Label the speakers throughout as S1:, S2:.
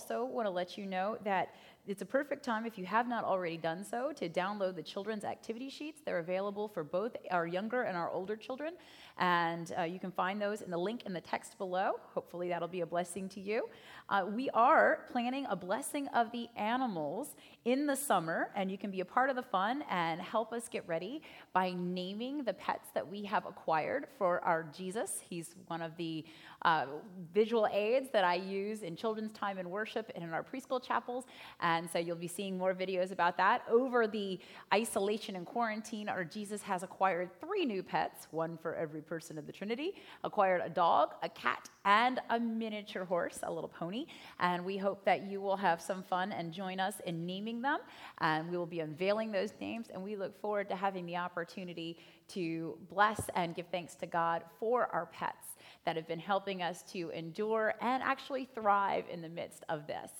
S1: Also want to let you know that it's a perfect time, if you have not already done so, to download the children's activity sheets. They're available for both our younger and our older children. And uh, you can find those in the link in the text below. Hopefully, that'll be a blessing to you. Uh, we are planning a blessing of the animals in the summer, and you can be a part of the fun and help us get ready by naming the pets that we have acquired for our Jesus. He's one of the uh, visual aids that I use in children's time and worship and in our preschool chapels. And so you'll be seeing more videos about that. Over the isolation and quarantine, our Jesus has acquired three new pets, one for every person of the Trinity, acquired a dog, a cat, and a miniature horse, a little pony. And we hope that you will have some fun and join us in naming them. And we will be unveiling those names. And we look forward to having the opportunity to bless and give thanks to God for our pets that have been helping us to endure and actually thrive in the midst of this.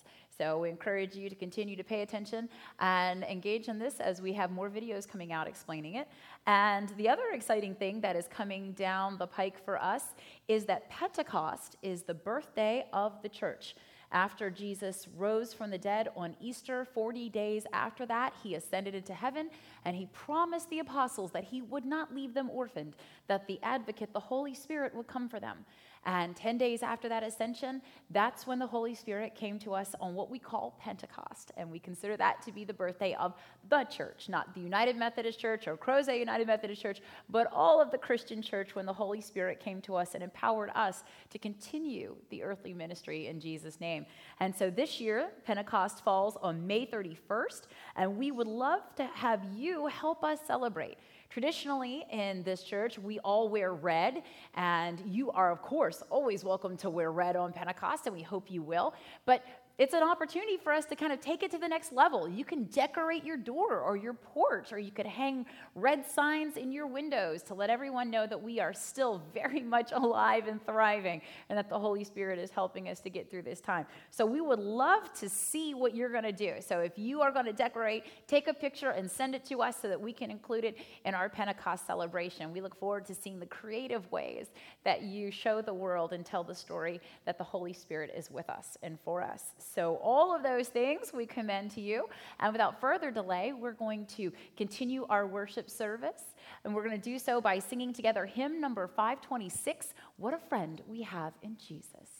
S1: So we encourage you to continue to pay attention and engage in this as we have more videos coming out explaining it. And the other exciting thing that is coming down the pike for us is that Pentecost is the birthday of the church. After Jesus rose from the dead on Easter, 40 days after that, he ascended into heaven and he promised the apostles that he would not leave them orphaned, that the advocate, the Holy Spirit, would come for them. And 10 days after that ascension, that's when the Holy Spirit came to us on what we call Pentecost. And we consider that to be the birthday of the church, not the United Methodist Church or Crozet United Methodist Church, but all of the Christian church when the Holy Spirit came to us and empowered us to continue the earthly ministry in Jesus' name. And so this year, Pentecost falls on May 31st, and we would love to have you help us celebrate. Traditionally, in this church, we all wear red, and you are, of course, always welcome to wear red on Pentecost, and we hope you will. But it's an opportunity for us to kind of take it to the next level. You can decorate your door or your porch, or you could hang red signs in your windows to let everyone know that we are still very much alive and thriving and that the Holy Spirit is helping us to get through this time. So we would love to see what you're going to do. So if you are going to decorate, take a picture and send it to us so that we can include it in our Pentecost celebration. We look forward to seeing the creative ways that you show the world and tell the story that the Holy Spirit is with us and for us. So, all of those things we commend to you. And without further delay, we're going to continue our worship service. And we're going to do so by singing together hymn number 526 What a Friend We Have in Jesus.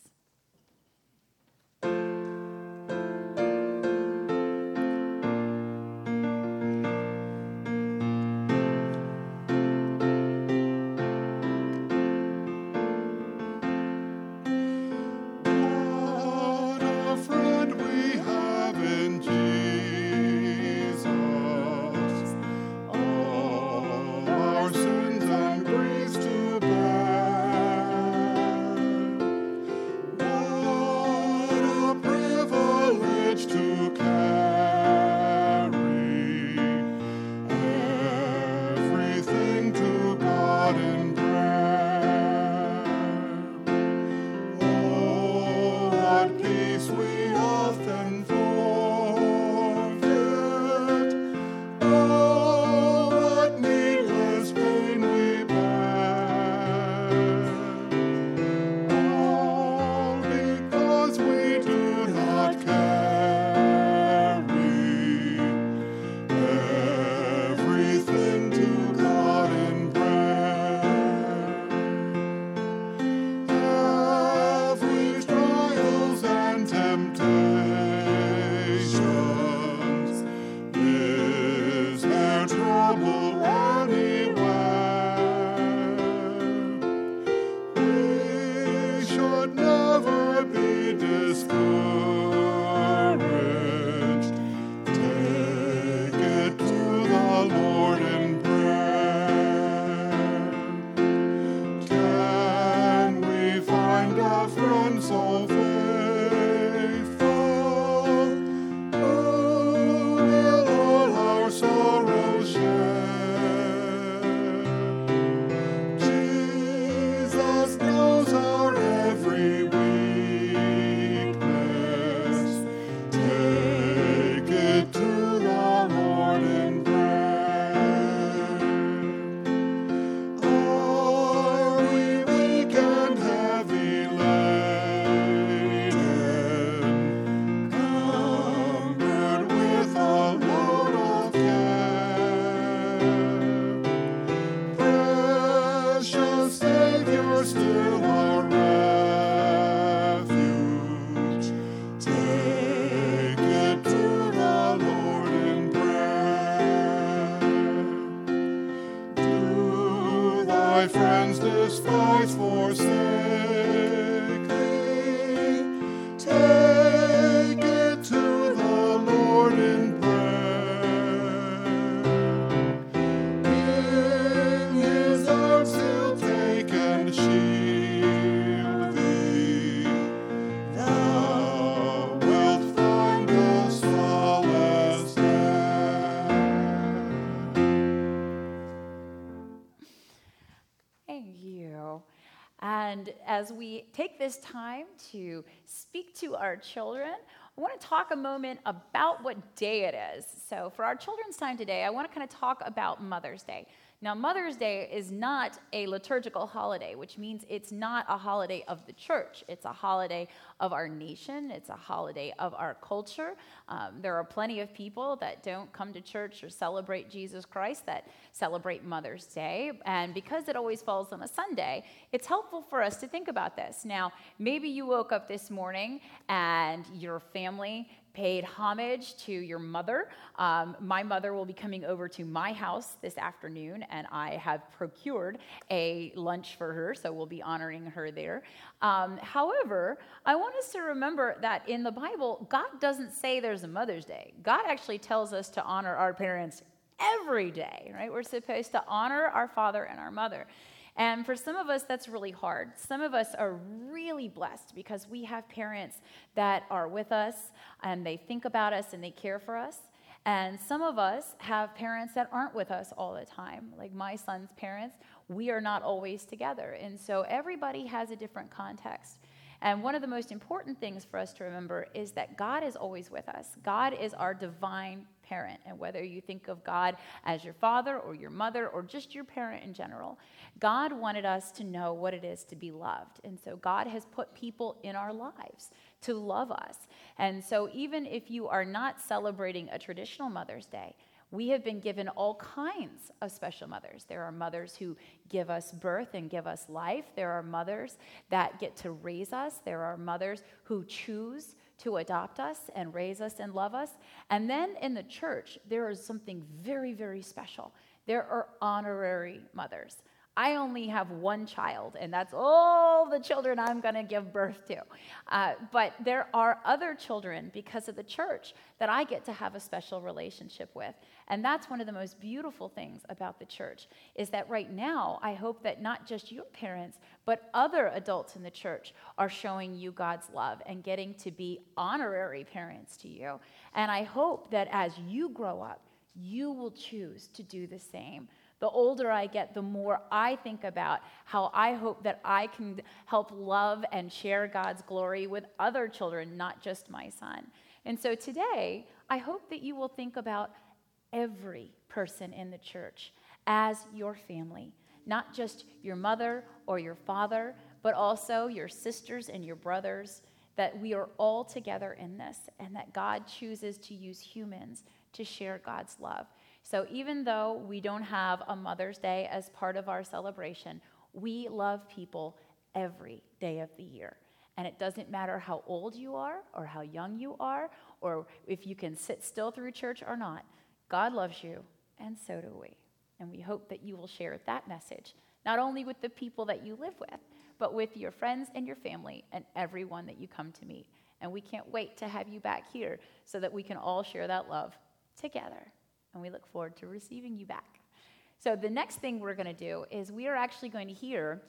S1: As we take this time to speak to our children, I want to talk a moment about what day it is. So, for our children's time today, I want to kind of talk about Mother's Day. Now, Mother's Day is not a liturgical holiday, which means it's not a holiday of the church. It's a holiday of our nation, it's a holiday of our culture. Um, there are plenty of people that don't come to church or celebrate Jesus Christ that celebrate Mother's Day. And because it always falls on a Sunday, it's helpful for us to think about this. Now, maybe you woke up this morning and your family paid homage to your mother. Um, my mother will be coming over to my house this afternoon, and I have procured a lunch for her, so we'll be honoring her there. Um, however, I want us to remember that in the Bible, God doesn't say there's a Mother's Day. God actually tells us to honor our parents every day, right? We're supposed to honor our father and our mother. And for some of us, that's really hard. Some of us are really blessed because we have parents that are with us and they think about us and they care for us. And some of us have parents that aren't with us all the time. Like my son's parents, we are not always together. And so everybody has a different context. And one of the most important things for us to remember is that God is always with us. God is our divine parent. And whether you think of God as your father or your mother or just your parent in general, God wanted us to know what it is to be loved. And so God has put people in our lives to love us. And so even if you are not celebrating a traditional Mother's Day, we have been given all kinds of special mothers. There are mothers who give us birth and give us life. There are mothers that get to raise us. There are mothers who choose to adopt us and raise us and love us. And then in the church, there is something very, very special. There are honorary mothers. I only have one child, and that's all the children I'm going to give birth to. Uh, but there are other children because of the church that I get to have a special relationship with. And that's one of the most beautiful things about the church is that right now, I hope that not just your parents, but other adults in the church are showing you God's love and getting to be honorary parents to you. And I hope that as you grow up, you will choose to do the same the older I get, the more I think about how I hope that I can help love and share God's glory with other children, not just my son. And so today, I hope that you will think about every person in the church as your family, not just your mother or your father, but also your sisters and your brothers, that we are all together in this, and that God chooses to use humans to share God's love. So even though we don't have a Mother's Day as part of our celebration, we love people every day of the year. And it doesn't matter how old you are or how young you are or if you can sit still through church or not. God loves you, and so do we. And we hope that you will share that message, not only with the people that you live with, but with your friends and your family and everyone that you come to meet. And we can't wait to have you back here so that we can all share that love together and we look forward to receiving you back. So, the next thing we're going to do is we are actually going to hear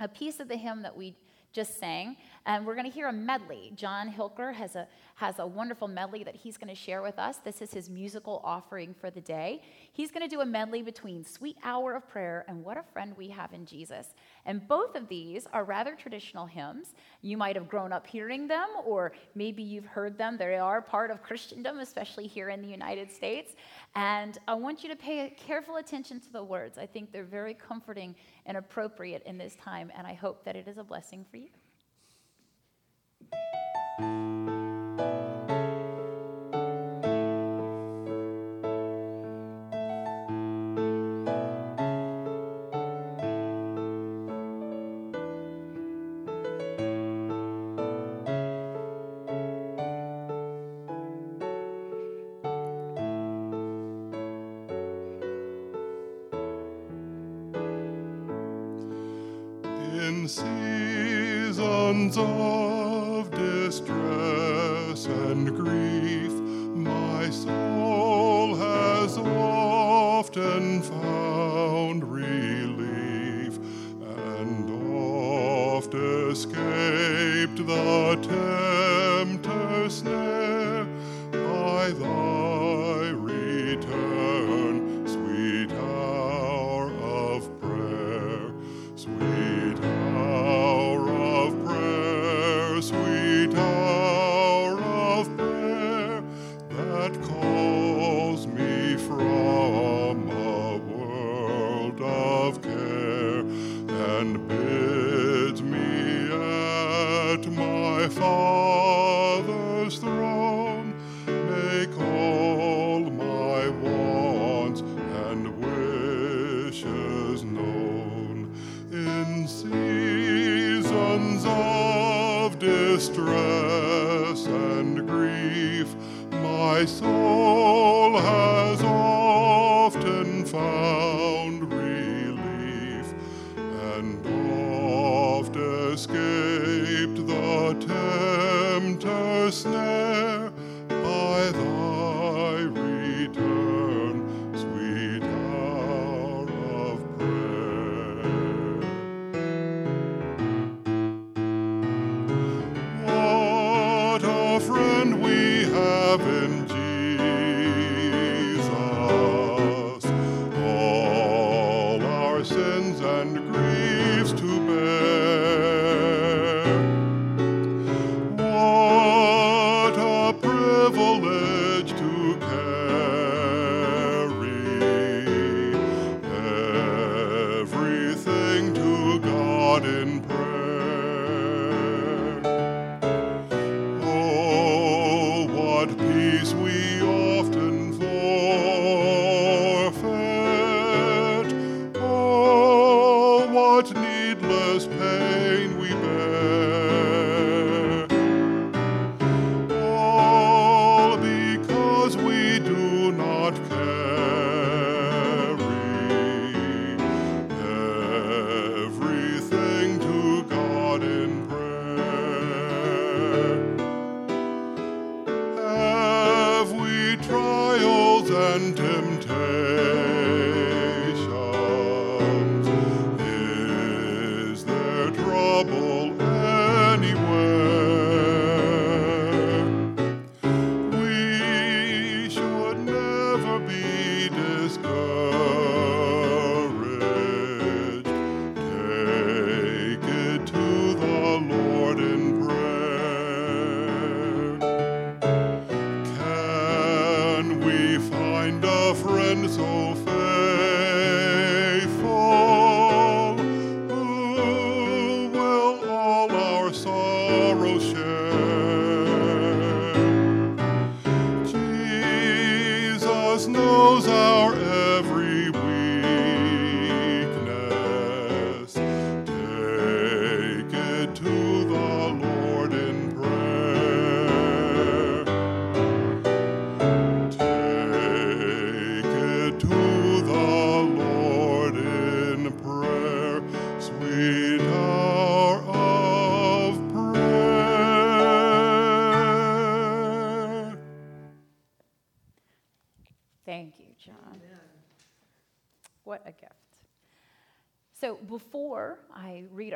S1: a piece of the hymn that we just sang. And we're going to hear a medley. John Hilker has a, has a wonderful medley that he's going to share with us. This is his musical offering for the day. He's going to do a medley between Sweet Hour of Prayer and What a Friend We Have in Jesus. And both of these are rather traditional hymns. You might have grown up hearing them, or maybe you've heard them. They are part of Christendom, especially here in the United States. And I want you to pay careful attention to the words. I think they're very comforting and appropriate in this time, and I hope that it is a blessing for you.
S2: Seasons of distress and grief, my soul has often found relief and oft escaped the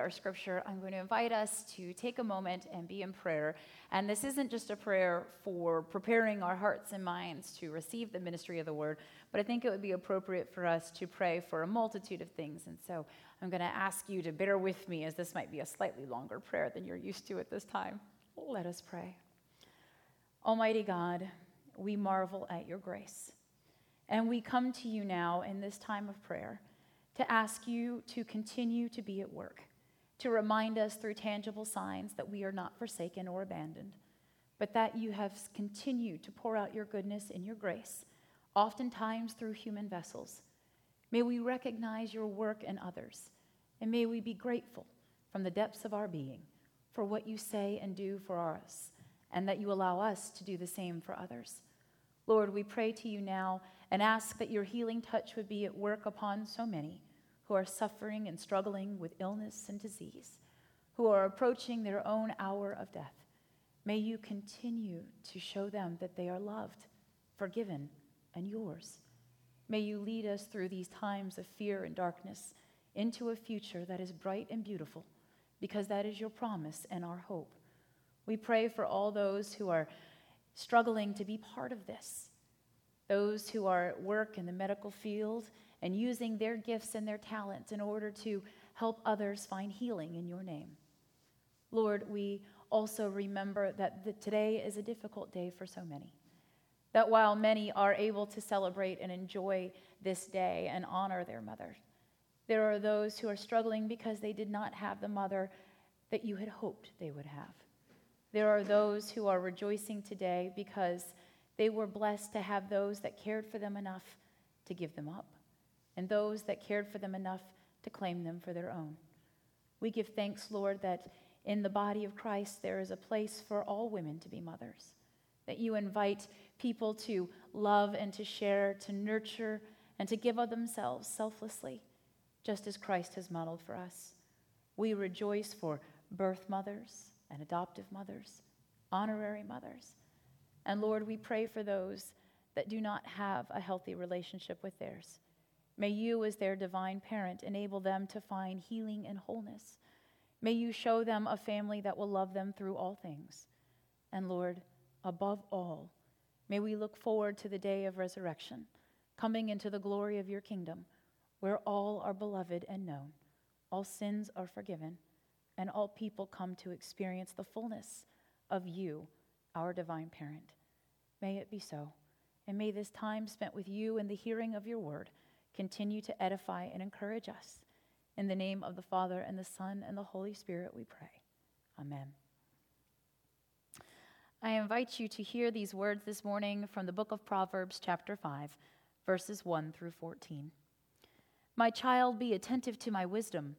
S1: our scripture, I'm going to invite us to take a moment and be in prayer. And this isn't just a prayer for preparing our hearts and minds to receive the ministry of the word, but I think it would be appropriate for us to pray for a multitude of things. And so, I'm going to ask you to bear with me as this might be a slightly longer prayer than you're used to at this time. Let us pray. Almighty God, we marvel at your grace. And we come to you now in this time of prayer to ask you to continue to be at work, to remind us through tangible signs that we are not forsaken or abandoned, but that you have continued to pour out your goodness and your grace, oftentimes through human vessels. May we recognize your work in others, and may we be grateful from the depths of our being for what you say and do for us, and that you allow us to do the same for others. Lord, we pray to you now and ask that your healing touch would be at work upon so many who are suffering and struggling with illness and disease, who are approaching their own hour of death. May you continue to show them that they are loved, forgiven, and yours. May you lead us through these times of fear and darkness into a future that is bright and beautiful, because that is your promise and our hope. We pray for all those who are struggling to be part of this, those who are at work in the medical field and using their gifts and their talents in order to help others find healing in your name. Lord, we also remember that the, today is a difficult day for so many. That while many are able to celebrate and enjoy this day and honor their mother, there are those who are struggling because they did not have the mother that you had hoped they would have. There are those who are rejoicing today because they were blessed to have those that cared for them enough to give them up, and those that cared for them enough to claim them for their own. We give thanks, Lord, that in the body of Christ there is a place for all women to be mothers, that you invite people to love and to share, to nurture, and to give of themselves selflessly, just as Christ has modeled for us. We rejoice for birth mothers and adoptive mothers, honorary mothers. And Lord, we pray for those that do not have a healthy relationship with theirs. May you, as their divine parent, enable them to find healing and wholeness. May you show them a family that will love them through all things. And Lord, above all, may we look forward to the day of resurrection, coming into the glory of your kingdom, where all are beloved and known, all sins are forgiven, and all people come to experience the fullness of you, our divine parent. May it be so. And may this time spent with you in the hearing of your word continue to edify and encourage us. In the name of the Father, and the Son, and the Holy Spirit, we pray. Amen. I invite you to hear these words this morning from the book of Proverbs, chapter 5, verses 1 through 14. My child, be attentive to my wisdom.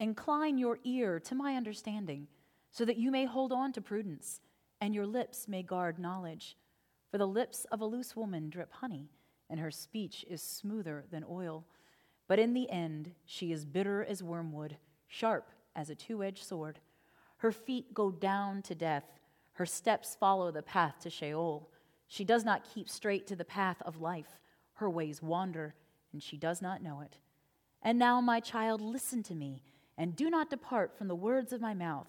S1: Incline your ear to my understanding, so that you may hold on to prudence, and your lips may guard knowledge. For the lips of a loose woman drip honey, and her speech is smoother than oil. But in the end, she is bitter as wormwood, sharp as a two edged sword. Her feet go down to death, her steps follow the path to Sheol. She does not keep straight to the path of life, her ways wander, and she does not know it. And now, my child, listen to me, and do not depart from the words of my mouth.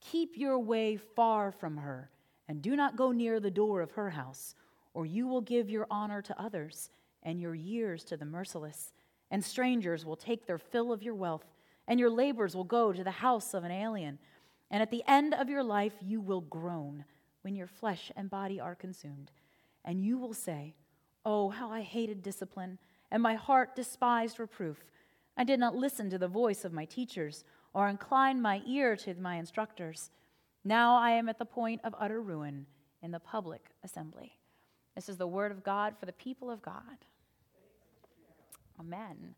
S1: Keep your way far from her, and do not go near the door of her house, or you will give your honor to others, and your years to the merciless and strangers will take their fill of your wealth, and your labors will go to the house of an alien. And at the end of your life, you will groan when your flesh and body are consumed. And you will say, Oh, how I hated discipline, and my heart despised reproof. I did not listen to the voice of my teachers, or incline my ear to my instructors. Now I am at the point of utter ruin in the public assembly. This is the word of God for the people of God. Amen.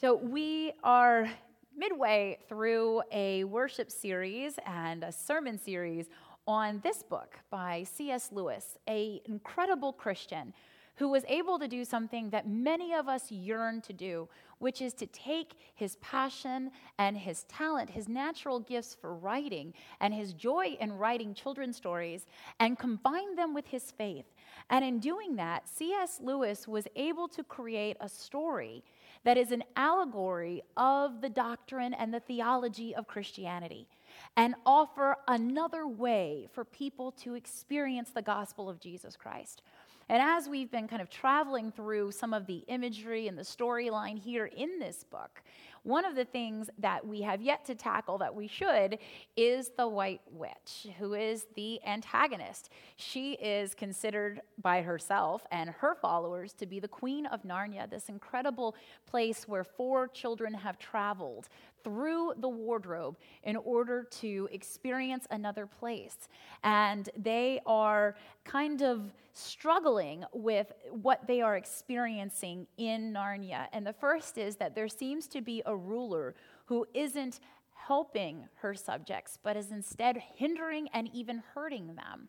S1: So we are midway through a worship series and a sermon series on this book by C.S. Lewis, an incredible Christian who was able to do something that many of us yearn to do, which is to take his passion and his talent, his natural gifts for writing, and his joy in writing children's stories, and combine them with his faith. And in doing that, C.S. Lewis was able to create a story that is an allegory of the doctrine and the theology of Christianity and offer another way for people to experience the gospel of Jesus Christ. And as we've been kind of traveling through some of the imagery and the storyline here in this book, one of the things that we have yet to tackle that we should is the White Witch, who is the antagonist. She is considered by herself and her followers to be the Queen of Narnia, this incredible place where four children have traveled through the wardrobe in order to experience another place. And they are kind of struggling with what they are experiencing in Narnia. And the first is that there seems to be a ruler who isn't helping her subjects, but is instead hindering and even hurting them.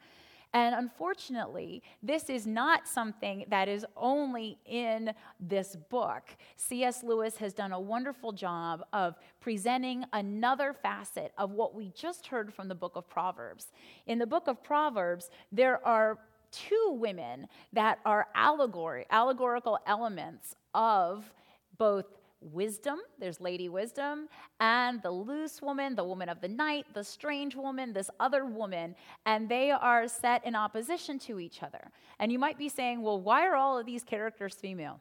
S1: And unfortunately, this is not something that is only in this book. C.S. Lewis has done a wonderful job of presenting another facet of what we just heard from the book of Proverbs. In the book of Proverbs, there are two women that are allegory, allegorical elements of both wisdom, there's Lady Wisdom, and the loose woman, the woman of the night, the strange woman, this other woman, and they are set in opposition to each other. And you might be saying, well, why are all of these characters female?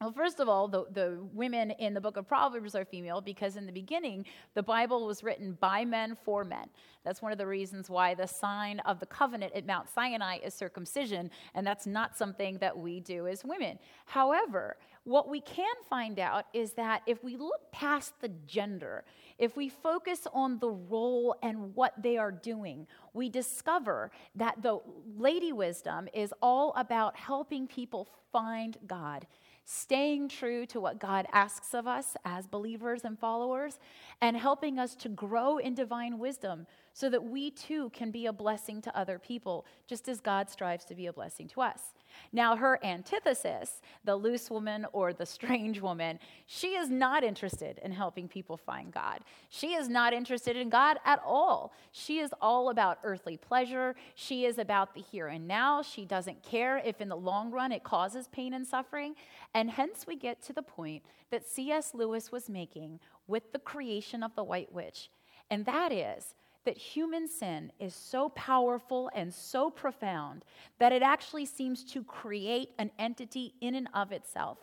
S1: Well, first of all, the, the women in the book of Proverbs are female because in the beginning, the Bible was written by men for men. That's one of the reasons why the sign of the covenant at Mount Sinai is circumcision, and that's not something that we do as women. However, what we can find out is that if we look past the gender, if we focus on the role and what they are doing, we discover that the Lady Wisdom is all about helping people find God staying true to what God asks of us as believers and followers, and helping us to grow in divine wisdom so that we too can be a blessing to other people, just as God strives to be a blessing to us. Now, her antithesis, the loose woman or the strange woman, she is not interested in helping people find God. She is not interested in God at all. She is all about earthly pleasure. She is about the here and now. She doesn't care if in the long run it causes pain and suffering. And hence we get to the point that C.S. Lewis was making with the creation of the White Witch. And that is that human sin is so powerful and so profound that it actually seems to create an entity in and of itself.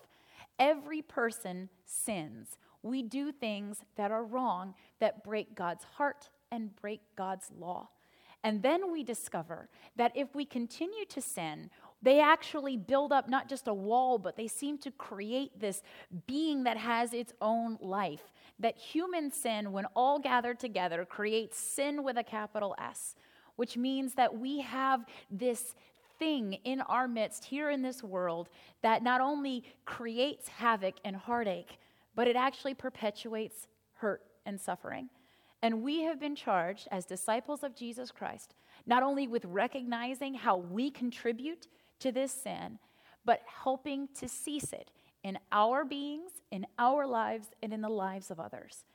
S1: Every person sins. We do things that are wrong, that break God's heart and break God's law. And then we discover that if we continue to sin, they actually build up not just a wall, but they seem to create this being that has its own life that human sin, when all gathered together, creates sin with a capital S, which means that we have this thing in our midst here in this world that not only creates havoc and heartache, but it actually perpetuates hurt and suffering. And we have been charged as disciples of Jesus Christ, not only with recognizing how we contribute to this sin, but helping to cease it in our beings, in our lives, and in the lives of others.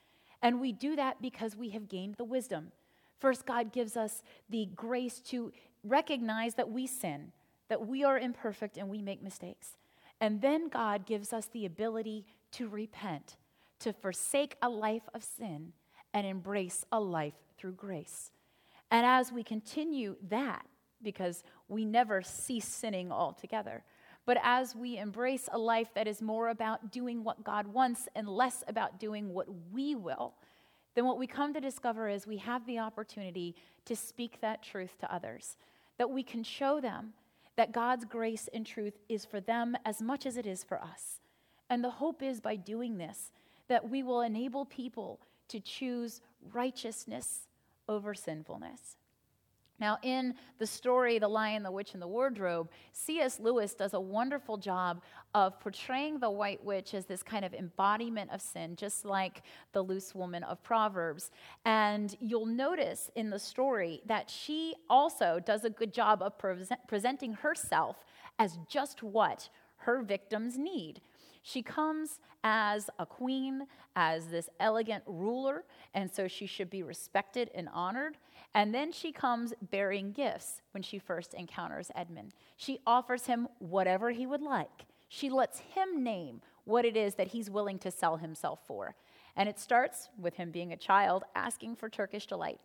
S1: And we do that because we have gained the wisdom. First, God gives us the grace to recognize that we sin, that we are imperfect and we make mistakes. And then God gives us the ability to repent, to forsake a life of sin and embrace a life through grace. And as we continue that, because we never cease sinning altogether, but as we embrace a life that is more about doing what God wants and less about doing what we will, then what we come to discover is we have the opportunity to speak that truth to others, that we can show them that God's grace and truth is for them as much as it is for us. And the hope is by doing this that we will enable people to choose righteousness over sinfulness. Now, in the story, The Lion, the Witch, and the Wardrobe, C.S. Lewis does a wonderful job of portraying the White Witch as this kind of embodiment of sin, just like the loose woman of Proverbs. And you'll notice in the story that she also does a good job of pre- presenting herself as just what her victims need. She comes as a queen, as this elegant ruler, and so she should be respected and honored. And then she comes bearing gifts when she first encounters Edmund. She offers him whatever he would like. She lets him name what it is that he's willing to sell himself for. And it starts with him being a child asking for Turkish delight,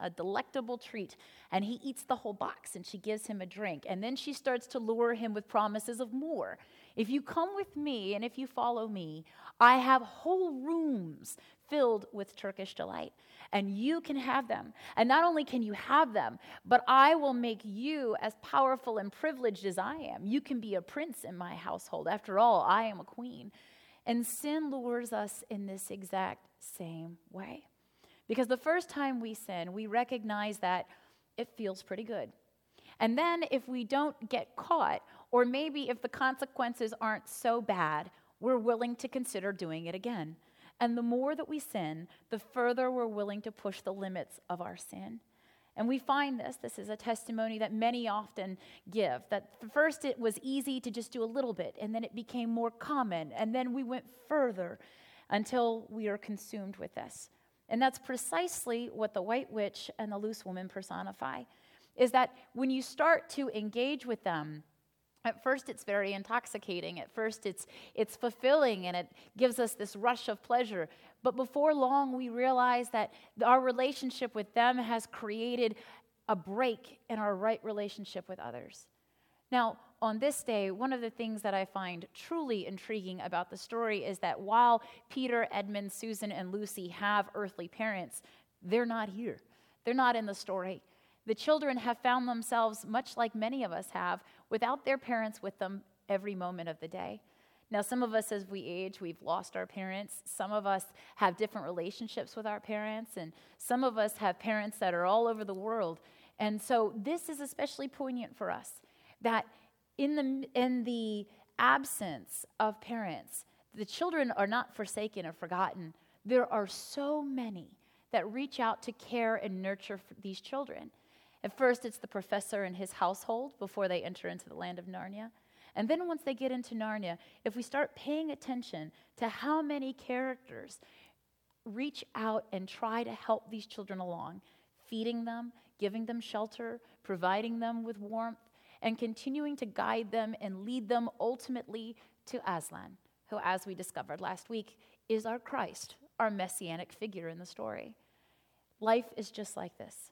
S1: a delectable treat. And he eats the whole box and she gives him a drink. And then she starts to lure him with promises of more. If you come with me and if you follow me, I have whole rooms filled with Turkish delight and you can have them. And not only can you have them, but I will make you as powerful and privileged as I am. You can be a prince in my household. After all, I am a queen. And sin lures us in this exact same way. Because the first time we sin, we recognize that it feels pretty good. And then if we don't get caught, or maybe if the consequences aren't so bad, we're willing to consider doing it again. And the more that we sin, the further we're willing to push the limits of our sin. And we find this, this is a testimony that many often give, that first it was easy to just do a little bit, and then it became more common, and then we went further until we are consumed with this. And that's precisely what the white witch and the loose woman personify, is that when you start to engage with them, at first it's very intoxicating. At first it's it's fulfilling and it gives us this rush of pleasure. But before long we realize that our relationship with them has created a break in our right relationship with others. Now on this day one of the things that i find truly intriguing about the story is that while peter edmund susan and lucy have earthly parents they're not here. They're not in the story the children have found themselves, much like many of us have, without their parents with them every moment of the day. Now, some of us, as we age, we've lost our parents. Some of us have different relationships with our parents, and some of us have parents that are all over the world. And so, this is especially poignant for us that in the, in the absence of parents, the children are not forsaken or forgotten. There are so many that reach out to care and nurture these children. At first, it's the professor and his household before they enter into the land of Narnia. And then, once they get into Narnia, if we start paying attention to how many characters reach out and try to help these children along, feeding them, giving them shelter, providing them with warmth, and continuing to guide them and lead them ultimately to Aslan, who, as we discovered last week, is our Christ, our messianic figure in the story. Life is just like this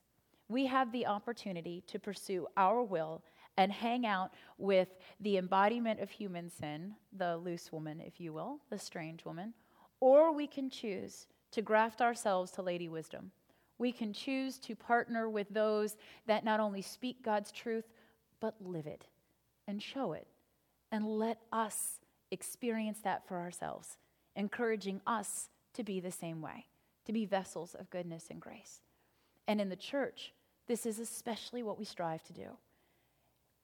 S1: we have the opportunity to pursue our will and hang out with the embodiment of human sin, the loose woman, if you will, the strange woman, or we can choose to graft ourselves to Lady Wisdom. We can choose to partner with those that not only speak God's truth, but live it and show it, and let us experience that for ourselves, encouraging us to be the same way, to be vessels of goodness and grace. And in the church, this is especially what we strive to do.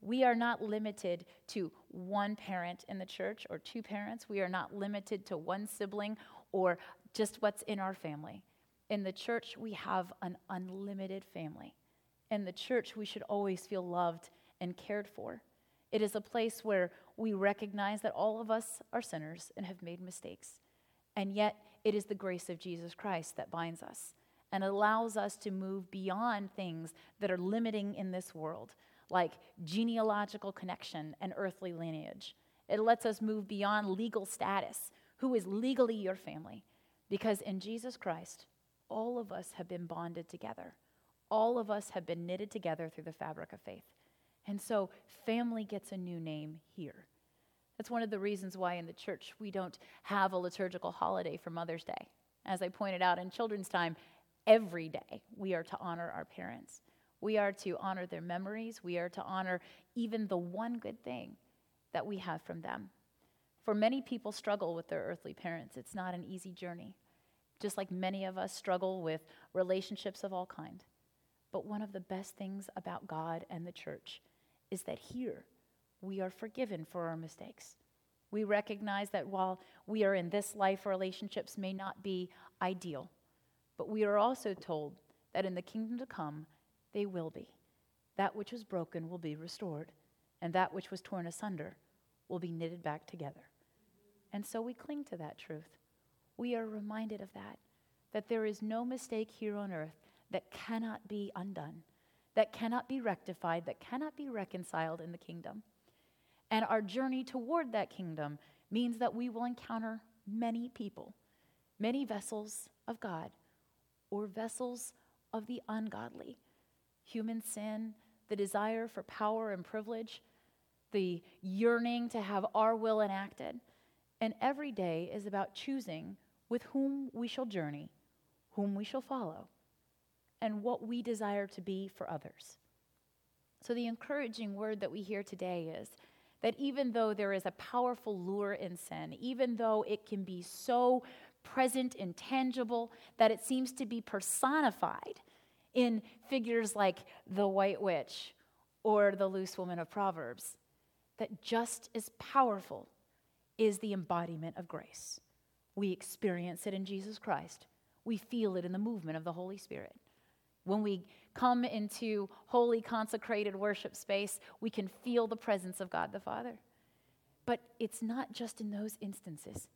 S1: We are not limited to one parent in the church or two parents. We are not limited to one sibling or just what's in our family. In the church, we have an unlimited family. In the church, we should always feel loved and cared for. It is a place where we recognize that all of us are sinners and have made mistakes. And yet, it is the grace of Jesus Christ that binds us and allows us to move beyond things that are limiting in this world, like genealogical connection and earthly lineage. It lets us move beyond legal status. Who is legally your family? Because in Jesus Christ, all of us have been bonded together. All of us have been knitted together through the fabric of faith. And so, family gets a new name here. That's one of the reasons why in the church we don't have a liturgical holiday for Mother's Day. As I pointed out in children's time, every day we are to honor our parents. We are to honor their memories. We are to honor even the one good thing that we have from them. For many people struggle with their earthly parents. It's not an easy journey. Just like many of us struggle with relationships of all kind. But one of the best things about God and the church is that here we are forgiven for our mistakes. We recognize that while we are in this life, relationships may not be ideal. But we are also told that in the kingdom to come, they will be. That which was broken will be restored, and that which was torn asunder will be knitted back together. And so we cling to that truth. We are reminded of that, that there is no mistake here on earth that cannot be undone, that cannot be rectified, that cannot be reconciled in the kingdom. And our journey toward that kingdom means that we will encounter many people, many vessels of God or vessels of the ungodly. Human sin, the desire for power and privilege, the yearning to have our will enacted. And every day is about choosing with whom we shall journey, whom we shall follow, and what we desire to be for others. So, the encouraging word that we hear today is that even though there is a powerful lure in sin, even though it can be so present and tangible, that it seems to be personified in figures like the white witch or the loose woman of Proverbs, that just as powerful is the embodiment of grace. We experience it in Jesus Christ, we feel it in the movement of the Holy Spirit. When we come into holy, consecrated worship space, we can feel the presence of God the Father. But it's not just in those instances.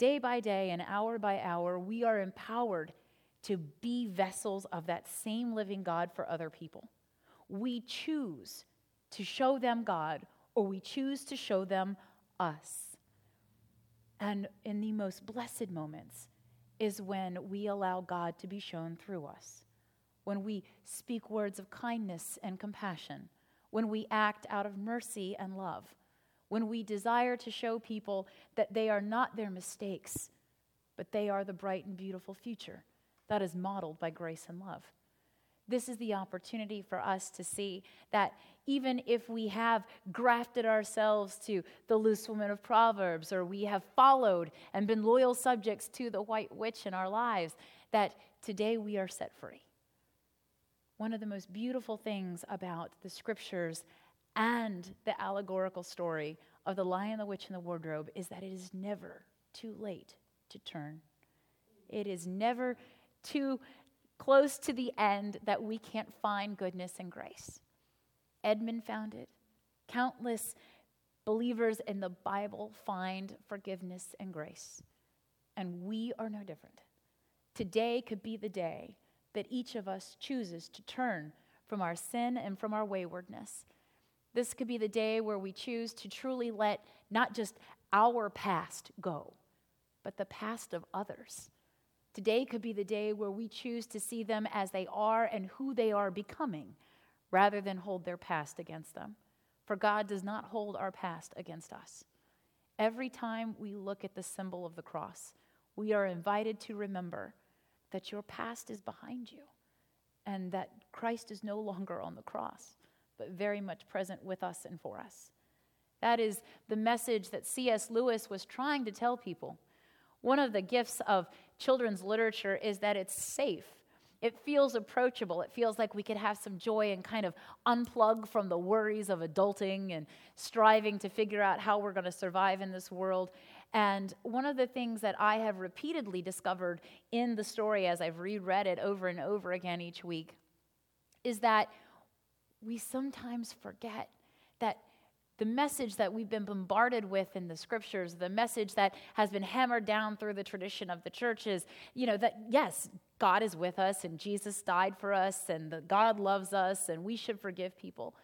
S1: Day by day and hour by hour, we are empowered to be vessels of that same living God for other people. We choose to show them God or we choose to show them us. And in the most blessed moments is when we allow God to be shown through us, when we speak words of kindness and compassion, when we act out of mercy and love, when we desire to show people that they are not their mistakes, but they are the bright and beautiful future that is modeled by grace and love. This is the opportunity for us to see that even if we have grafted ourselves to the loose woman of Proverbs, or we have followed and been loyal subjects to the white witch in our lives, that today we are set free. One of the most beautiful things about the scriptures and the allegorical story of the lion, the witch, and the wardrobe is that it is never too late to turn. It is never too close to the end that we can't find goodness and grace. Edmund found it. Countless believers in the Bible find forgiveness and grace. And we are no different. Today could be the day that each of us chooses to turn from our sin and from our waywardness. This could be the day where we choose to truly let not just our past go, but the past of others Today could be the day where we choose to see them as they are and who they are becoming rather than hold their past against them. For God does not hold our past against us. Every time we look at the symbol of the cross, we are invited to remember that your past is behind you and that Christ is no longer on the cross, but very much present with us and for us. That is the message that C.S. Lewis was trying to tell people. One of the gifts of children's literature is that it's safe. It feels approachable. It feels like we could have some joy and kind of unplug from the worries of adulting and striving to figure out how we're going to survive in this world. And one of the things that I have repeatedly discovered in the story as I've reread it over and over again each week is that we sometimes forget that the message that we've been bombarded with in the scriptures, the message that has been hammered down through the tradition of the churches, you know, that yes, God is with us and Jesus died for us and God loves us and we should forgive people.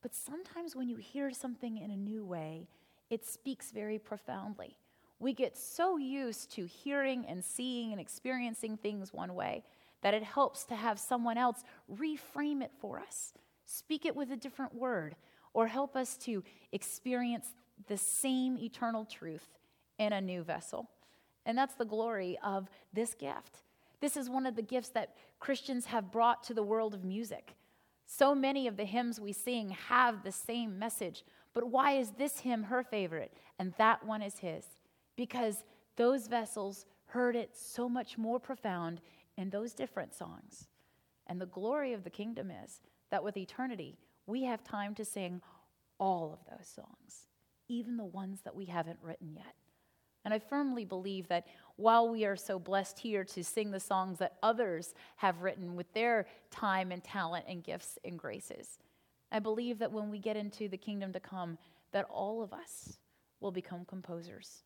S1: But sometimes when you hear something in a new way, it speaks very profoundly. We get so used to hearing and seeing and experiencing things one way that it helps to have someone else reframe it for us, speak it with a different word or help us to experience the same eternal truth in a new vessel. And that's the glory of this gift. This is one of the gifts that Christians have brought to the world of music. So many of the hymns we sing have the same message, but why is this hymn her favorite and that one is his? Because those vessels heard it so much more profound in those different songs. And the glory of the kingdom is that with eternity, we have time to sing all of those songs, even the ones that we haven't written yet. And I firmly believe that while we are so blessed here to sing the songs that others have written with their time and talent and gifts and graces, I believe that when we get into the kingdom to come, that all of us will become composers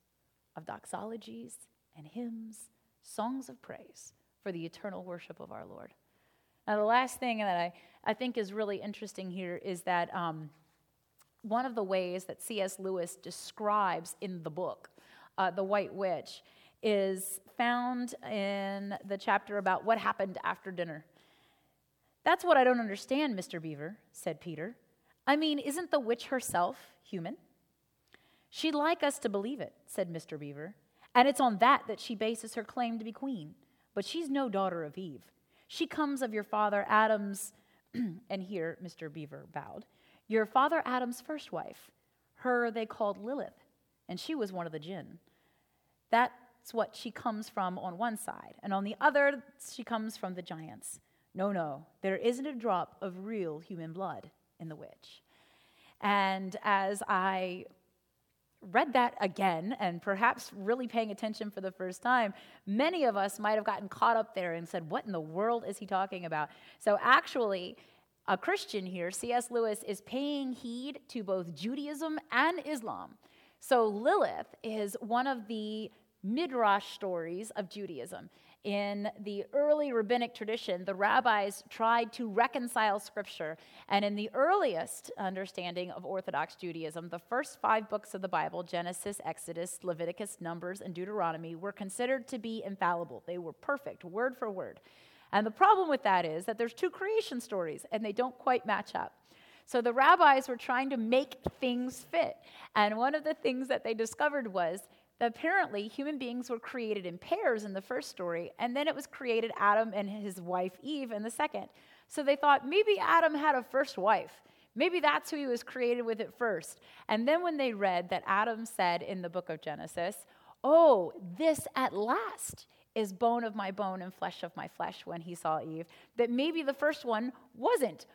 S1: of doxologies and hymns, songs of praise for the eternal worship of our Lord. Now, the last thing that I, I think is really interesting here is that um, one of the ways that C.S. Lewis describes in the book, uh, The White Witch, is found in the chapter about what happened after dinner. That's what I don't understand, Mr. Beaver, said Peter. I mean, isn't the witch herself human? She'd like us to believe it, said Mr. Beaver, and it's on that that she bases her claim to be queen. But she's no daughter of Eve. She comes of your father Adam's, and here Mr. Beaver bowed, your father Adam's first wife. Her they called Lilith, and she was one of the jinn. That's what she comes from on one side, and on the other, she comes from the giants. No, no, there isn't a drop of real human blood in the witch. And as I read that again and perhaps really paying attention for the first time, many of us might have gotten caught up there and said, What in the world is he talking about? So, actually, a Christian here, C.S. Lewis, is paying heed to both Judaism and Islam. So, Lilith is one of the midrash stories of Judaism. In the early rabbinic tradition, the rabbis tried to reconcile scripture. And in the earliest understanding of Orthodox Judaism, the first five books of the Bible Genesis, Exodus, Leviticus, Numbers, and Deuteronomy were considered to be infallible. They were perfect, word for word. And the problem with that is that there's two creation stories, and they don't quite match up. So the rabbis were trying to make things fit. And one of the things that they discovered was apparently human beings were created in pairs in the first story, and then it was created Adam and his wife Eve in the second. So they thought maybe Adam had a first wife. Maybe that's who he was created with at first. And then when they read that Adam said in the book of Genesis, Oh, this at last is bone of my bone and flesh of my flesh when he saw Eve, that maybe the first one wasn't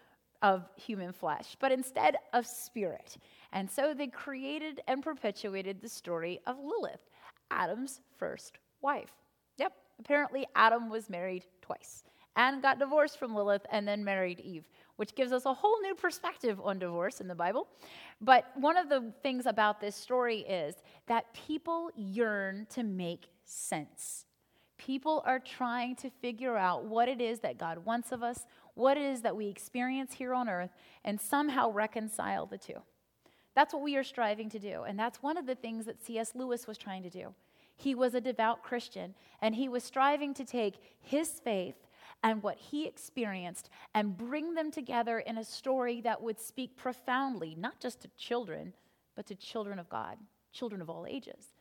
S1: of human flesh, but instead of spirit. And so they created and perpetuated the story of Lilith, Adam's first wife. Yep, apparently Adam was married twice and got divorced from Lilith and then married Eve, which gives us a whole new perspective on divorce in the Bible. But one of the things about this story is that people yearn to make sense. People are trying to figure out what it is that God wants of us, what it is that we experience here on earth, and somehow reconcile the two. That's what we are striving to do. And that's one of the things that C.S. Lewis was trying to do. He was a devout Christian, and he was striving to take his faith and what he experienced and bring them together in a story that would speak profoundly, not just to children, but to children of God, children of all ages.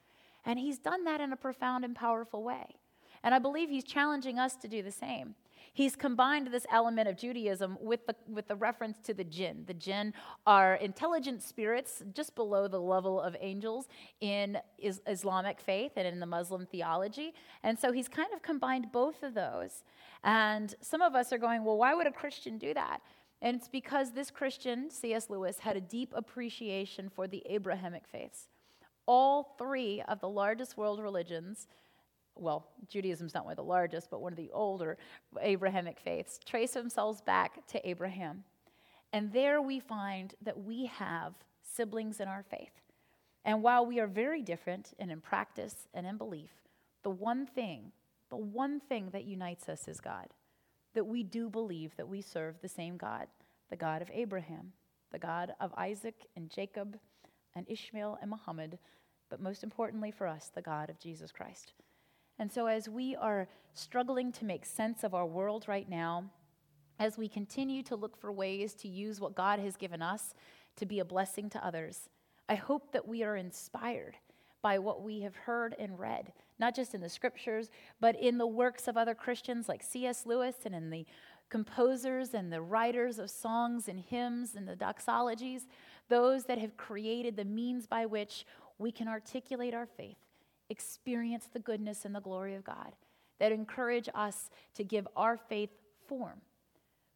S1: And he's done that in a profound and powerful way. And I believe he's challenging us to do the same. He's combined this element of Judaism with the, with the reference to the jinn. The jinn are intelligent spirits just below the level of angels in is Islamic faith and in the Muslim theology. And so he's kind of combined both of those. And some of us are going, well, why would a Christian do that? And it's because this Christian, C.S. Lewis, had a deep appreciation for the Abrahamic faiths. All three of the largest world religions well, Judaism's not one of the largest, but one of the older Abrahamic faiths, trace themselves back to Abraham. And there we find that we have siblings in our faith. And while we are very different and in practice and in belief, the one thing, the one thing that unites us is God. That we do believe that we serve the same God, the God of Abraham, the God of Isaac and Jacob and Ishmael and Muhammad, but most importantly for us, the God of Jesus Christ. And so, as we are struggling to make sense of our world right now, as we continue to look for ways to use what God has given us to be a blessing to others, I hope that we are inspired by what we have heard and read, not just in the scriptures, but in the works of other Christians like C.S. Lewis and in the composers and the writers of songs and hymns and the doxologies, those that have created the means by which we can articulate our faith experience the goodness and the glory of God, that encourage us to give our faith form.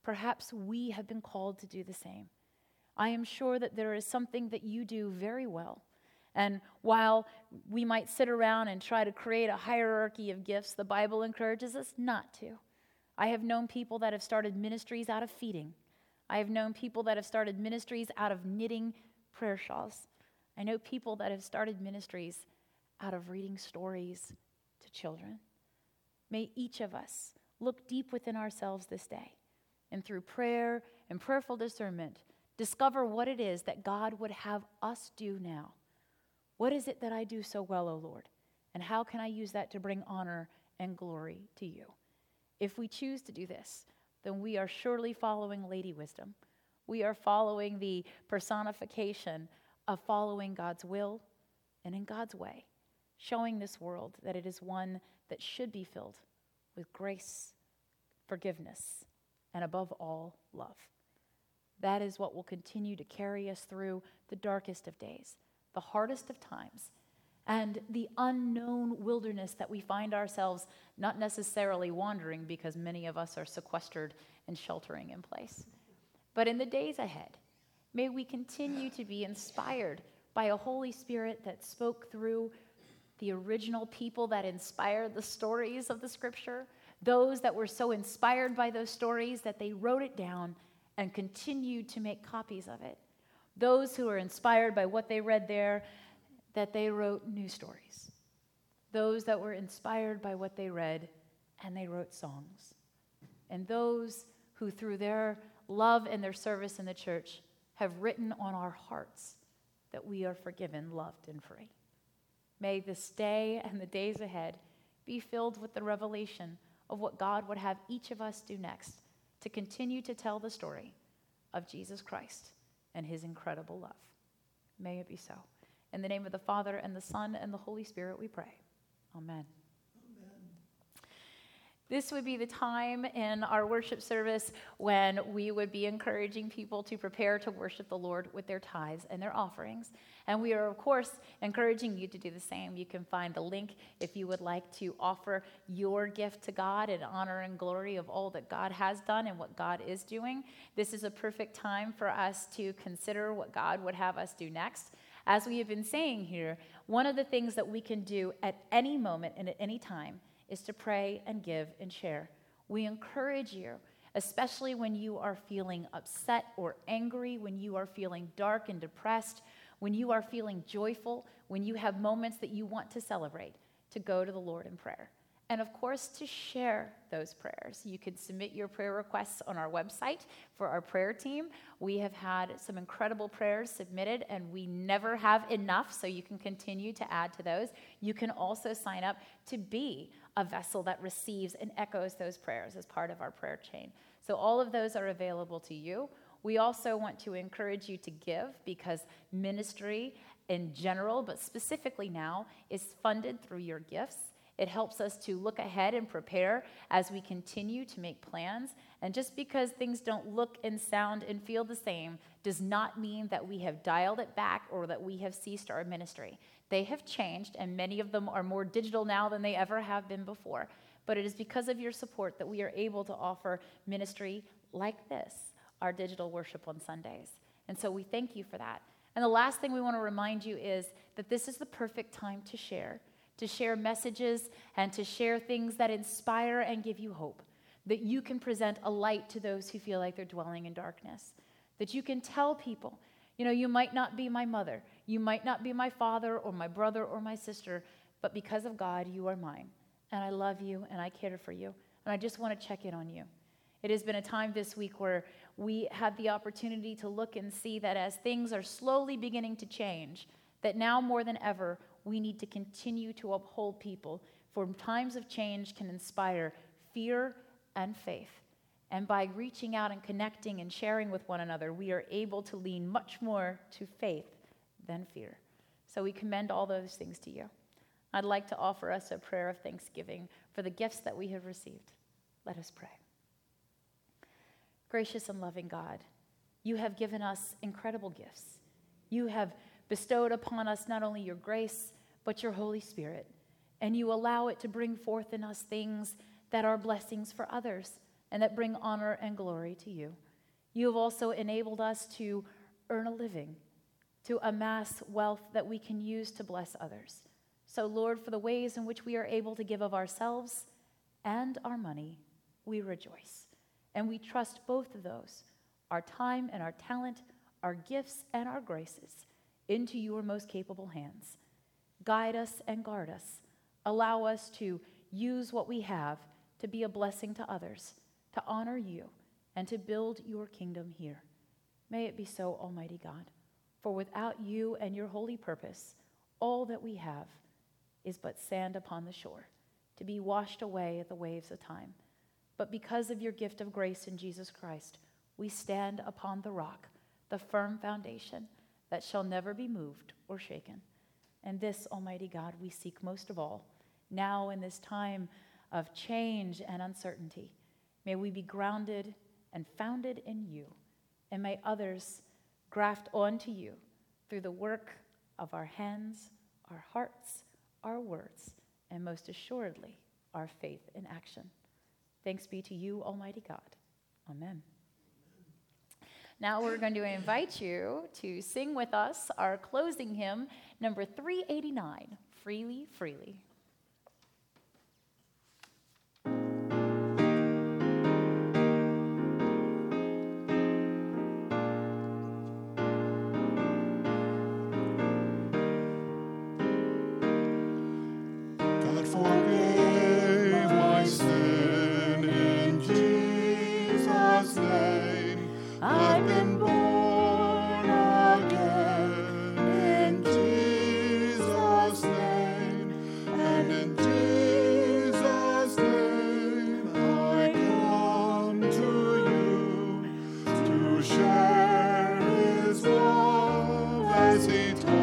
S1: Perhaps we have been called to do the same. I am sure that there is something that you do very well. And while we might sit around and try to create a hierarchy of gifts, the Bible encourages us not to. I have known people that have started ministries out of feeding. I have known people that have started ministries out of knitting prayer shawls. I know people that have started ministries out of reading stories to children. May each of us look deep within ourselves this day and through prayer and prayerful discernment, discover what it is that God would have us do now. What is it that I do so well, O Lord? And how can I use that to bring honor and glory to you? If we choose to do this, then we are surely following Lady Wisdom. We are following the personification of following God's will and in God's way showing this world that it is one that should be filled with grace, forgiveness, and above all, love. That is what will continue to carry us through the darkest of days, the hardest of times, and the unknown wilderness that we find ourselves not necessarily wandering because many of us are sequestered and sheltering in place. But in the days ahead, may we continue to be inspired by a Holy Spirit that spoke through the original people that inspired the stories of the scripture, those that were so inspired by those stories that they wrote it down and continued to make copies of it. Those who were inspired by what they read there, that they wrote new stories. Those that were inspired by what they read, and they wrote songs. And those who, through their love and their service in the church, have written on our hearts that we are forgiven, loved, and free. May this day and the days ahead be filled with the revelation of what God would have each of us do next to continue to tell the story of Jesus Christ and his incredible love. May it be so. In the name of the Father, and the Son, and the Holy Spirit, we pray. Amen. This would be the time in our worship service when we would be encouraging people to prepare to worship the Lord with their tithes and their offerings. And we are, of course, encouraging you to do the same. You can find the link if you would like to offer your gift to God in honor and glory of all that God has done and what God is doing. This is a perfect time for us to consider what God would have us do next. As we have been saying here, one of the things that we can do at any moment and at any time is to pray and give and share. We encourage you, especially when you are feeling upset or angry, when you are feeling dark and depressed, when you are feeling joyful, when you have moments that you want to celebrate, to go to the Lord in prayer and of course to share those prayers. You can submit your prayer requests on our website for our prayer team. We have had some incredible prayers submitted, and we never have enough, so you can continue to add to those. You can also sign up to be a vessel that receives and echoes those prayers as part of our prayer chain. So, all of those are available to you. We also want to encourage you to give because ministry in general, but specifically now, is funded through your gifts. It helps us to look ahead and prepare as we continue to make plans. And just because things don't look and sound and feel the same does not mean that we have dialed it back or that we have ceased our ministry. They have changed, and many of them are more digital now than they ever have been before. But it is because of your support that we are able to offer ministry like this, our digital worship on Sundays. And so we thank you for that. And the last thing we want to remind you is that this is the perfect time to share to share messages and to share things that inspire and give you hope. That you can present a light to those who feel like they're dwelling in darkness. That you can tell people, you know, you might not be my mother, you might not be my father or my brother or my sister, but because of God, you are mine. And I love you and I care for you. And I just want to check in on you. It has been a time this week where we had the opportunity to look and see that as things are slowly beginning to change, that now more than ever, we need to continue to uphold people, for times of change can inspire fear and faith. And by reaching out and connecting and sharing with one another, we are able to lean much more to faith than fear. So we commend all those things to you. I'd like to offer us a prayer of thanksgiving for the gifts that we have received. Let us pray. Gracious and loving God, you have given us incredible gifts. You have bestowed upon us not only your grace, but your Holy Spirit. And you allow it to bring forth in us things that are blessings for others and that bring honor and glory to you. You have also enabled us to earn a living, to amass wealth that we can use to bless others. So, Lord, for the ways in which we are able to give of ourselves and our money, we rejoice. And we trust both of those our time and our talent, our gifts and our graces into your most capable hands. Guide us and guard us. Allow us to use what we have to be a blessing to others, to honor you, and to build your kingdom here. May it be so, Almighty God. For without you and your holy purpose, all that we have is but sand upon the shore, to be washed away at the waves of time. But because of your gift of grace in Jesus Christ, we stand upon the rock, the firm foundation that shall never be moved or shaken. And this, Almighty God, we seek most of all, now in this time of change and uncertainty. May we be grounded and founded in you, and may others graft onto you through the work of our hands, our hearts, our words, and most assuredly, our faith in action. Thanks be to you, Almighty God. Amen.
S2: Now we're going to invite you to sing with us our closing hymn, number 389 Freely, Freely. See. eternal.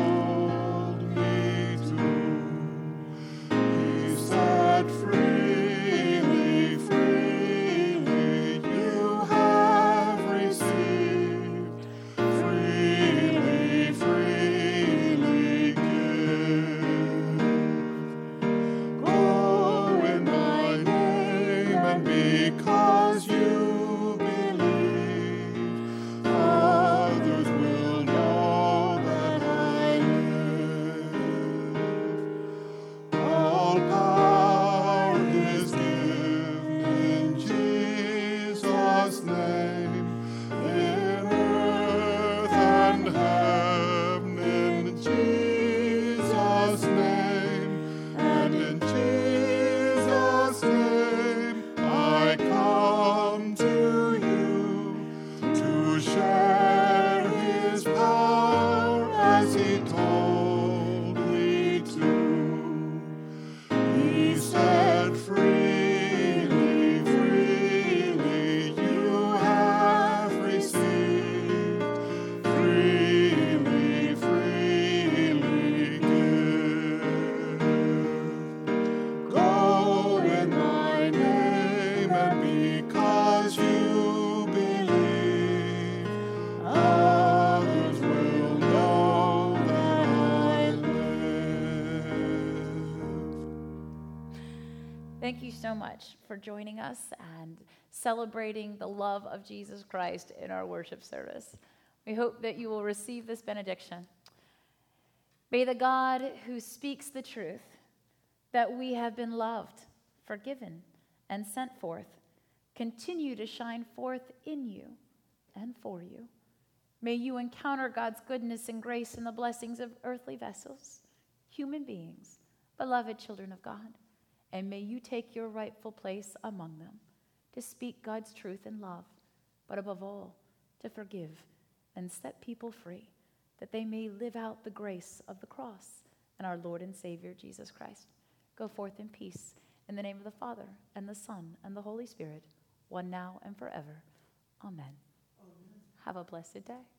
S2: Thank you so much for joining us and celebrating the love of Jesus Christ in our worship service. We hope that you will receive this benediction. May the God who speaks the truth, that we have been loved, forgiven, and sent forth, continue to shine forth in you and for you. May you encounter God's goodness and grace in the blessings of earthly vessels, human beings, beloved children of God and may you take your rightful place among them to speak God's truth in love, but above all, to forgive and set people free, that they may live out the grace of the cross and our Lord and Savior Jesus Christ. Go forth in peace in the name of the Father, and the Son, and the Holy Spirit, one now and forever. Amen. Amen. Have a blessed day.